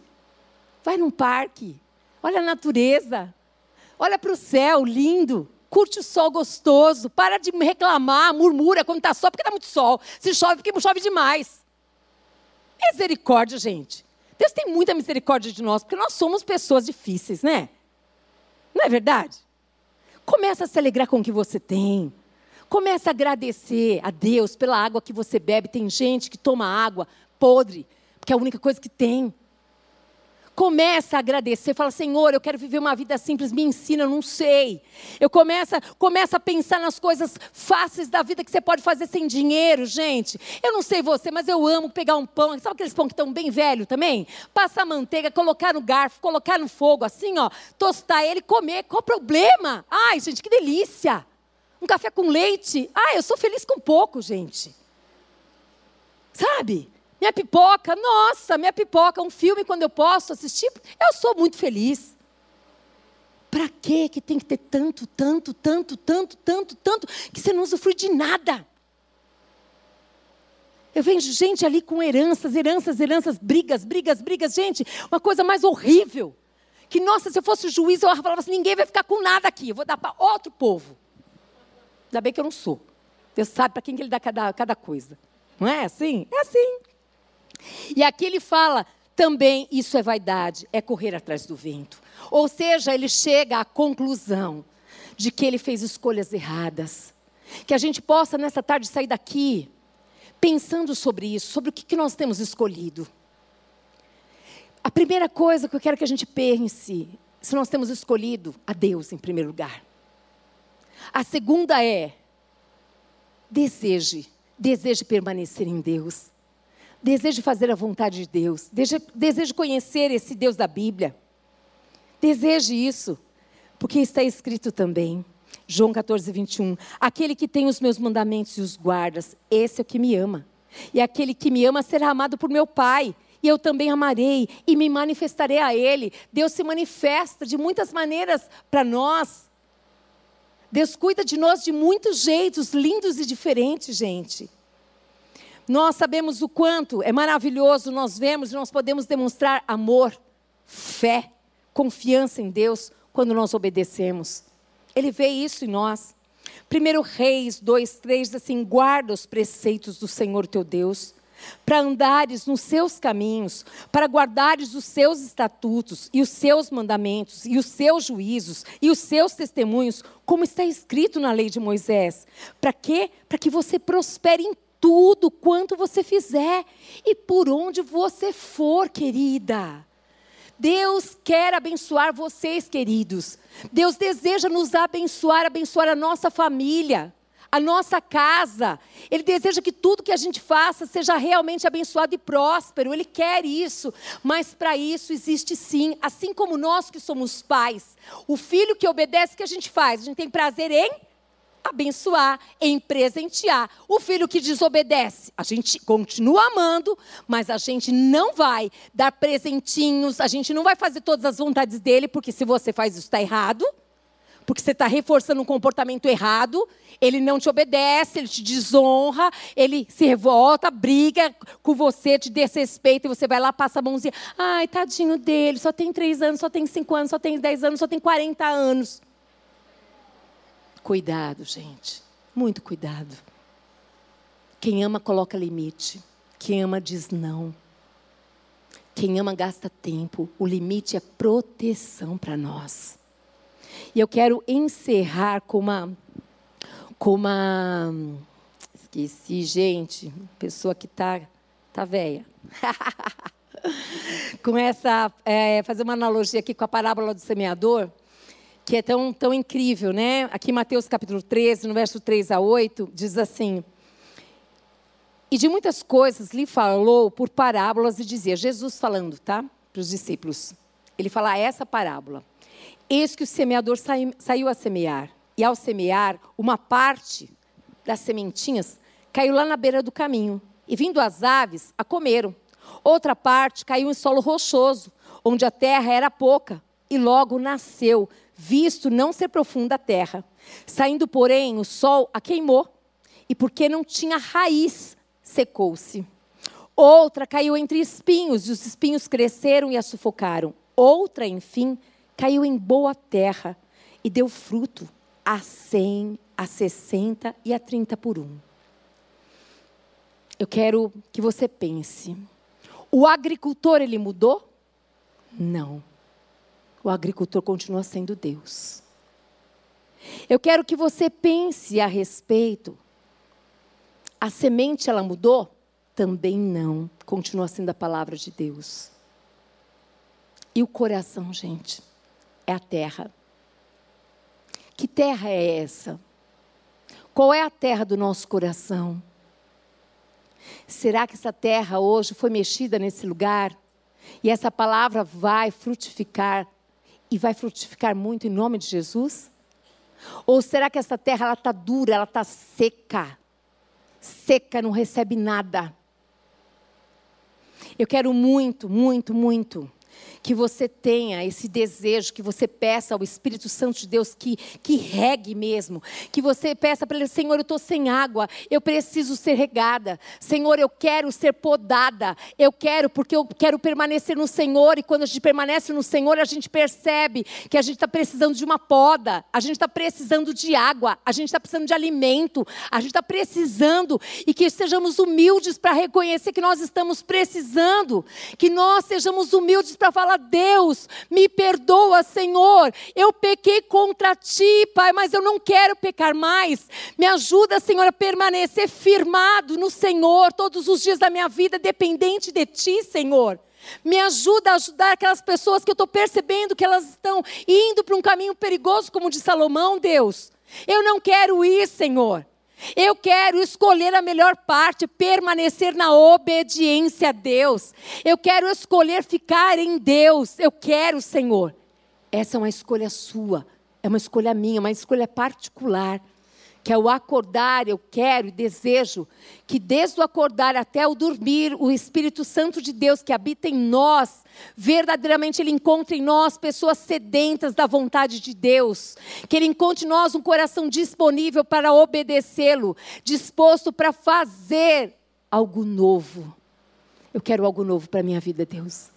Vai num parque. Olha a natureza. Olha para o céu, lindo. Curte o sol gostoso. Para de reclamar, murmura quando está sol, porque está muito sol. Se chove, porque chove demais. Misericórdia, gente. Deus tem muita misericórdia de nós, porque nós somos pessoas difíceis, né? Não é verdade? Começa a se alegrar com o que você tem. Começa a agradecer a Deus pela água que você bebe. Tem gente que toma água podre, porque é a única coisa que tem. Começa a agradecer, fala, Senhor, eu quero viver uma vida simples, me ensina, eu não sei. Eu começa, começa a pensar nas coisas fáceis da vida que você pode fazer sem dinheiro, gente. Eu não sei você, mas eu amo pegar um pão, sabe aqueles pão que estão bem velho também? Passar manteiga, colocar no garfo, colocar no fogo, assim, ó, tostar ele, comer, qual o problema? Ai, gente, que delícia! Um café com leite, ai, eu sou feliz com pouco, gente. Sabe? Minha pipoca, nossa, minha pipoca, um filme quando eu posso assistir, eu sou muito feliz. Para que que tem que ter tanto, tanto, tanto, tanto, tanto, tanto, que você não usufrui de nada? Eu vejo gente ali com heranças, heranças, heranças, brigas, brigas, brigas. Gente, uma coisa mais horrível. Que, nossa, se eu fosse juiz, eu falava assim: ninguém vai ficar com nada aqui, eu vou dar para outro povo. Ainda bem que eu não sou. Deus sabe para quem que ele dá cada, cada coisa. Não é assim? É assim. E aqui ele fala também isso é vaidade, é correr atrás do vento. Ou seja, ele chega à conclusão de que ele fez escolhas erradas. Que a gente possa nessa tarde sair daqui pensando sobre isso, sobre o que, que nós temos escolhido. A primeira coisa que eu quero que a gente pense, se nós temos escolhido a Deus em primeiro lugar. A segunda é deseje, deseje permanecer em Deus. Deseje fazer a vontade de Deus. Deseje conhecer esse Deus da Bíblia. Deseje isso, porque está escrito também. João 14, 21. Aquele que tem os meus mandamentos e os guardas, esse é o que me ama. E aquele que me ama será amado por meu Pai. E eu também amarei e me manifestarei a Ele. Deus se manifesta de muitas maneiras para nós. Deus cuida de nós de muitos jeitos lindos e diferentes, gente. Nós sabemos o quanto é maravilhoso, nós vemos e nós podemos demonstrar amor, fé, confiança em Deus quando nós obedecemos. Ele vê isso em nós. Primeiro Reis 2, 3 diz assim: guarda os preceitos do Senhor teu Deus, para andares nos seus caminhos, para guardares os seus estatutos e os seus mandamentos e os seus juízos e os seus testemunhos, como está escrito na lei de Moisés. Para quê? Para que você prospere em tudo quanto você fizer e por onde você for, querida. Deus quer abençoar vocês, queridos. Deus deseja nos abençoar, abençoar a nossa família, a nossa casa. Ele deseja que tudo que a gente faça seja realmente abençoado e próspero. Ele quer isso. Mas para isso existe sim, assim como nós que somos pais, o filho que obedece, o que a gente faz? A gente tem prazer em abençoar, em presentear. O filho que desobedece, a gente continua amando, mas a gente não vai dar presentinhos, a gente não vai fazer todas as vontades dele, porque se você faz isso, está errado. Porque você está reforçando um comportamento errado, ele não te obedece, ele te desonra, ele se revolta, briga com você, te desrespeita, e você vai lá, passa a mãozinha. Ai, tadinho dele, só tem três anos, só tem cinco anos, só tem dez anos, só tem quarenta anos. Cuidado, gente. Muito cuidado. Quem ama coloca limite. Quem ama diz não. Quem ama gasta tempo. O limite é proteção para nós. E eu quero encerrar com uma. Com uma. Esqueci, gente. Pessoa que está tá velha. com essa. É, fazer uma analogia aqui com a parábola do semeador que é tão, tão incrível, né? Aqui Mateus capítulo 13, no verso 3 a 8, diz assim: E de muitas coisas lhe falou por parábolas e dizia, Jesus falando, tá? Para os discípulos. Ele fala essa parábola. Eis que o semeador saiu a semear, e ao semear, uma parte das sementinhas caiu lá na beira do caminho, e vindo as aves, a comeram. Outra parte caiu em solo rochoso, onde a terra era pouca, e logo nasceu, visto não ser profunda a terra. Saindo, porém, o sol a queimou, e porque não tinha raiz, secou-se. Outra caiu entre espinhos, e os espinhos cresceram e a sufocaram. Outra, enfim, caiu em boa terra e deu fruto a cem, a sessenta e a trinta por um. Eu quero que você pense: O agricultor ele mudou? Não. O agricultor continua sendo Deus. Eu quero que você pense a respeito. A semente ela mudou? Também não. Continua sendo a palavra de Deus. E o coração, gente, é a terra. Que terra é essa? Qual é a terra do nosso coração? Será que essa terra hoje foi mexida nesse lugar? E essa palavra vai frutificar e vai frutificar muito em nome de Jesus? Ou será que essa terra ela está dura, ela está seca? Seca, não recebe nada. Eu quero muito, muito, muito que você tenha esse desejo, que você peça ao Espírito Santo de Deus que, que regue mesmo, que você peça para Ele, Senhor, eu estou sem água, eu preciso ser regada, Senhor, eu quero ser podada, eu quero, porque eu quero permanecer no Senhor, e quando a gente permanece no Senhor, a gente percebe que a gente está precisando de uma poda, a gente está precisando de água, a gente está precisando de alimento, a gente está precisando, e que sejamos humildes para reconhecer que nós estamos precisando, que nós sejamos humildes para falar, Deus, me perdoa, Senhor. Eu pequei contra ti, Pai, mas eu não quero pecar mais. Me ajuda, Senhor, a permanecer firmado no Senhor todos os dias da minha vida, dependente de ti, Senhor. Me ajuda a ajudar aquelas pessoas que eu estou percebendo que elas estão indo para um caminho perigoso, como de Salomão, Deus. Eu não quero ir, Senhor. Eu quero escolher a melhor parte, permanecer na obediência a Deus. Eu quero escolher ficar em Deus. Eu quero, Senhor. Essa é uma escolha sua, é uma escolha minha, uma escolha particular que é o acordar, eu quero e desejo que desde o acordar até o dormir, o Espírito Santo de Deus que habita em nós, verdadeiramente Ele encontre em nós pessoas sedentas da vontade de Deus, que Ele encontre em nós um coração disponível para obedecê-lo, disposto para fazer algo novo. Eu quero algo novo para a minha vida, Deus.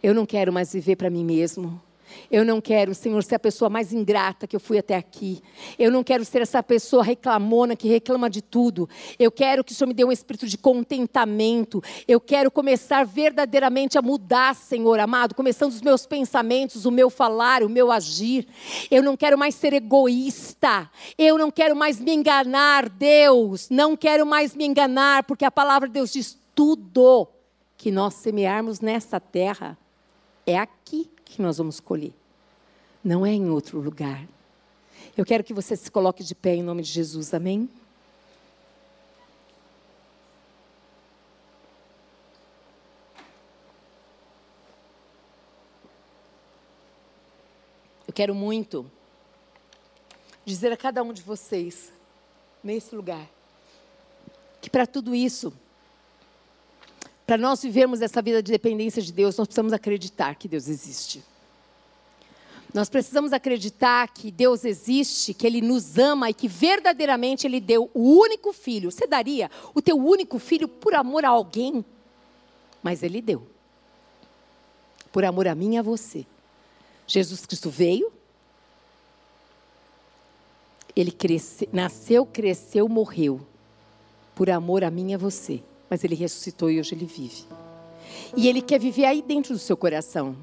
Eu não quero mais viver para mim mesmo. Eu não quero, Senhor, ser a pessoa mais ingrata que eu fui até aqui. Eu não quero ser essa pessoa reclamona que reclama de tudo. Eu quero que o Senhor me dê um espírito de contentamento. Eu quero começar verdadeiramente a mudar, Senhor amado, começando os meus pensamentos, o meu falar, o meu agir. Eu não quero mais ser egoísta. Eu não quero mais me enganar, Deus. Não quero mais me enganar, porque a palavra de Deus diz tudo que nós semearmos nessa terra é aqui que nós vamos colher. Não é em outro lugar. Eu quero que você se coloque de pé em nome de Jesus, amém? Eu quero muito dizer a cada um de vocês, nesse lugar, que para tudo isso, para nós vivermos essa vida de dependência de Deus, nós precisamos acreditar que Deus existe. Nós precisamos acreditar que Deus existe, que Ele nos ama e que verdadeiramente Ele deu o único filho. Você daria o teu único filho por amor a alguém? Mas Ele deu. Por amor a mim e a você. Jesus Cristo veio. Ele cresce, nasceu, cresceu, morreu. Por amor a mim e a você mas ele ressuscitou e hoje ele vive. E ele quer viver aí dentro do seu coração.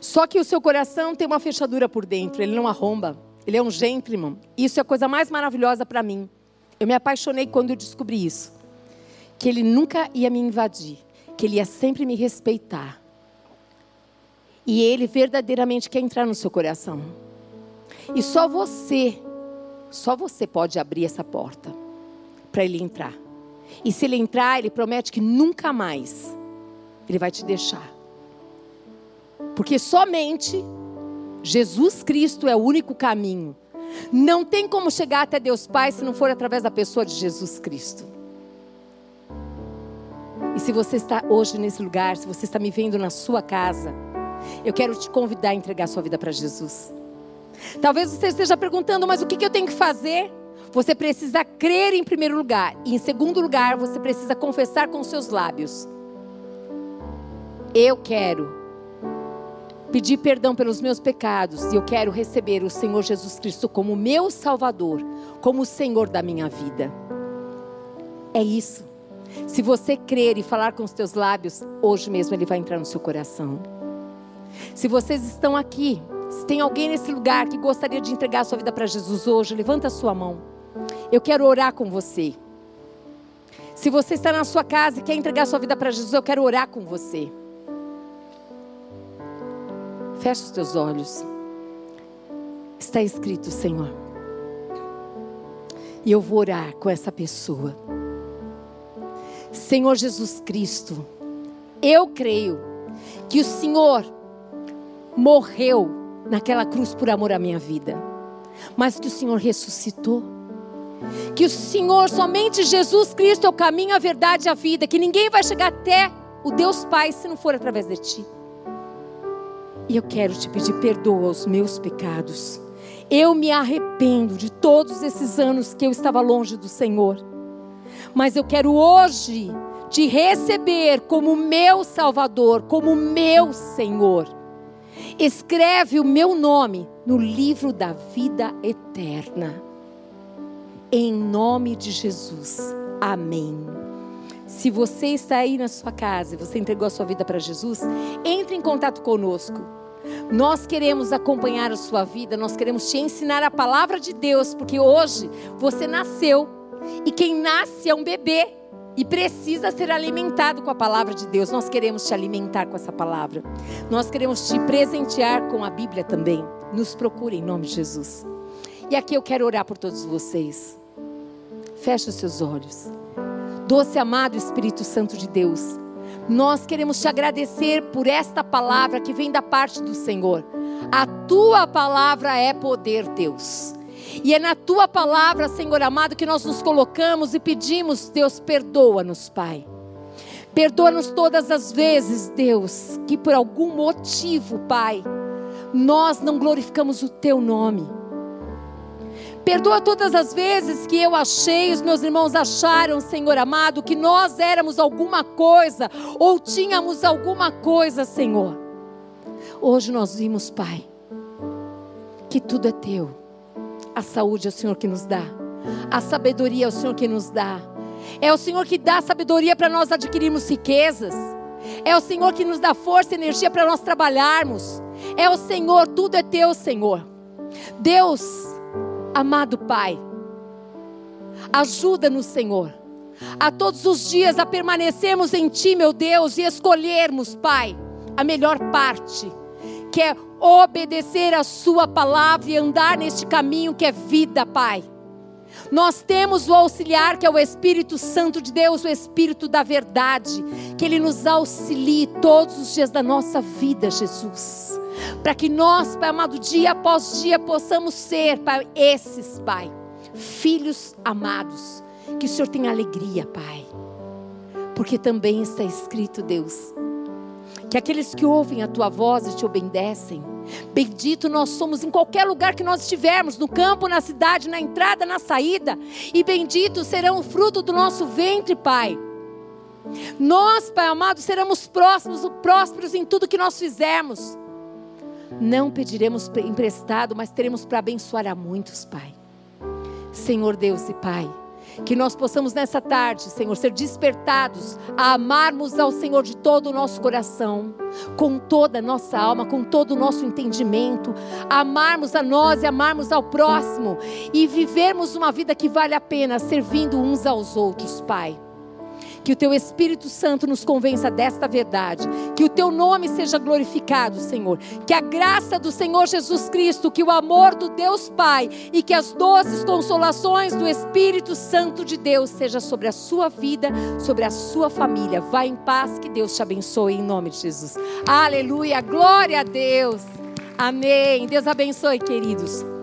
Só que o seu coração tem uma fechadura por dentro, ele não arromba. Ele é um gentleman. Isso é a coisa mais maravilhosa para mim. Eu me apaixonei quando eu descobri isso. Que ele nunca ia me invadir, que ele ia sempre me respeitar. E ele verdadeiramente quer entrar no seu coração. E só você, só você pode abrir essa porta para ele entrar. E se ele entrar, ele promete que nunca mais ele vai te deixar. Porque somente Jesus Cristo é o único caminho. Não tem como chegar até Deus Pai se não for através da pessoa de Jesus Cristo. E se você está hoje nesse lugar, se você está me vendo na sua casa, eu quero te convidar a entregar sua vida para Jesus. Talvez você esteja perguntando, mas o que eu tenho que fazer? Você precisa crer em primeiro lugar. E em segundo lugar, você precisa confessar com seus lábios. Eu quero pedir perdão pelos meus pecados e eu quero receber o Senhor Jesus Cristo como meu Salvador, como o Senhor da minha vida. É isso. Se você crer e falar com os teus lábios, hoje mesmo ele vai entrar no seu coração. Se vocês estão aqui, se tem alguém nesse lugar que gostaria de entregar sua vida para Jesus hoje, levanta a sua mão. Eu quero orar com você. Se você está na sua casa e quer entregar sua vida para Jesus, eu quero orar com você. Feche os teus olhos. Está escrito, Senhor. E eu vou orar com essa pessoa. Senhor Jesus Cristo, eu creio que o Senhor morreu naquela cruz por amor à minha vida, mas que o Senhor ressuscitou. Que o Senhor, somente Jesus Cristo é o caminho, a verdade e a vida, que ninguém vai chegar até o Deus Pai se não for através de ti. E eu quero te pedir perdoa os meus pecados. Eu me arrependo de todos esses anos que eu estava longe do Senhor. Mas eu quero hoje te receber como meu Salvador, como meu Senhor. Escreve o meu nome no livro da vida eterna. Em nome de Jesus. Amém. Se você está aí na sua casa e você entregou a sua vida para Jesus, entre em contato conosco. Nós queremos acompanhar a sua vida, nós queremos te ensinar a palavra de Deus, porque hoje você nasceu e quem nasce é um bebê e precisa ser alimentado com a palavra de Deus. Nós queremos te alimentar com essa palavra. Nós queremos te presentear com a Bíblia também. Nos procure em nome de Jesus. E aqui eu quero orar por todos vocês. Feche os seus olhos. Doce amado Espírito Santo de Deus, nós queremos te agradecer por esta palavra que vem da parte do Senhor. A tua palavra é poder, Deus. E é na tua palavra, Senhor amado, que nós nos colocamos e pedimos, Deus, perdoa-nos, Pai. Perdoa-nos todas as vezes, Deus, que por algum motivo, Pai, nós não glorificamos o teu nome. Perdoa todas as vezes que eu achei, os meus irmãos acharam, Senhor amado, que nós éramos alguma coisa ou tínhamos alguma coisa, Senhor. Hoje nós vimos, Pai, que tudo é teu. A saúde é o Senhor que nos dá. A sabedoria é o Senhor que nos dá. É o Senhor que dá sabedoria para nós adquirirmos riquezas. É o Senhor que nos dá força e energia para nós trabalharmos. É o Senhor, tudo é teu, Senhor. Deus, amado Pai, ajuda-nos, Senhor, a todos os dias a permanecermos em Ti, meu Deus, e escolhermos, Pai, a melhor parte, que é obedecer a Sua palavra e andar neste caminho que é vida, Pai. Nós temos o auxiliar que é o Espírito Santo de Deus, o Espírito da verdade, que Ele nos auxilie todos os dias da nossa vida, Jesus. Para que nós, Pai amado, dia após dia possamos ser, Pai, esses, Pai, filhos amados. Que o Senhor tenha alegria, Pai. Porque também está escrito, Deus, que aqueles que ouvem a tua voz e te obedecem, bendito nós somos em qualquer lugar que nós estivermos, no campo, na cidade, na entrada, na saída, e bendito serão o fruto do nosso ventre, Pai. Nós, Pai amado, seremos próximos, prósperos em tudo que nós fizermos. Não pediremos emprestado, mas teremos para abençoar a muitos, Pai. Senhor Deus e Pai, que nós possamos nessa tarde, Senhor, ser despertados a amarmos ao Senhor de todo o nosso coração, com toda a nossa alma, com todo o nosso entendimento, amarmos a nós e amarmos ao próximo e vivermos uma vida que vale a pena, servindo uns aos outros, Pai. Que o teu Espírito Santo nos convença desta verdade. Que o teu nome seja glorificado, Senhor. Que a graça do Senhor Jesus Cristo, que o amor do Deus Pai e que as doces consolações do Espírito Santo de Deus seja sobre a sua vida, sobre a sua família. Vá em paz, que Deus te abençoe em nome de Jesus. Aleluia, glória a Deus. Amém. Deus abençoe, queridos.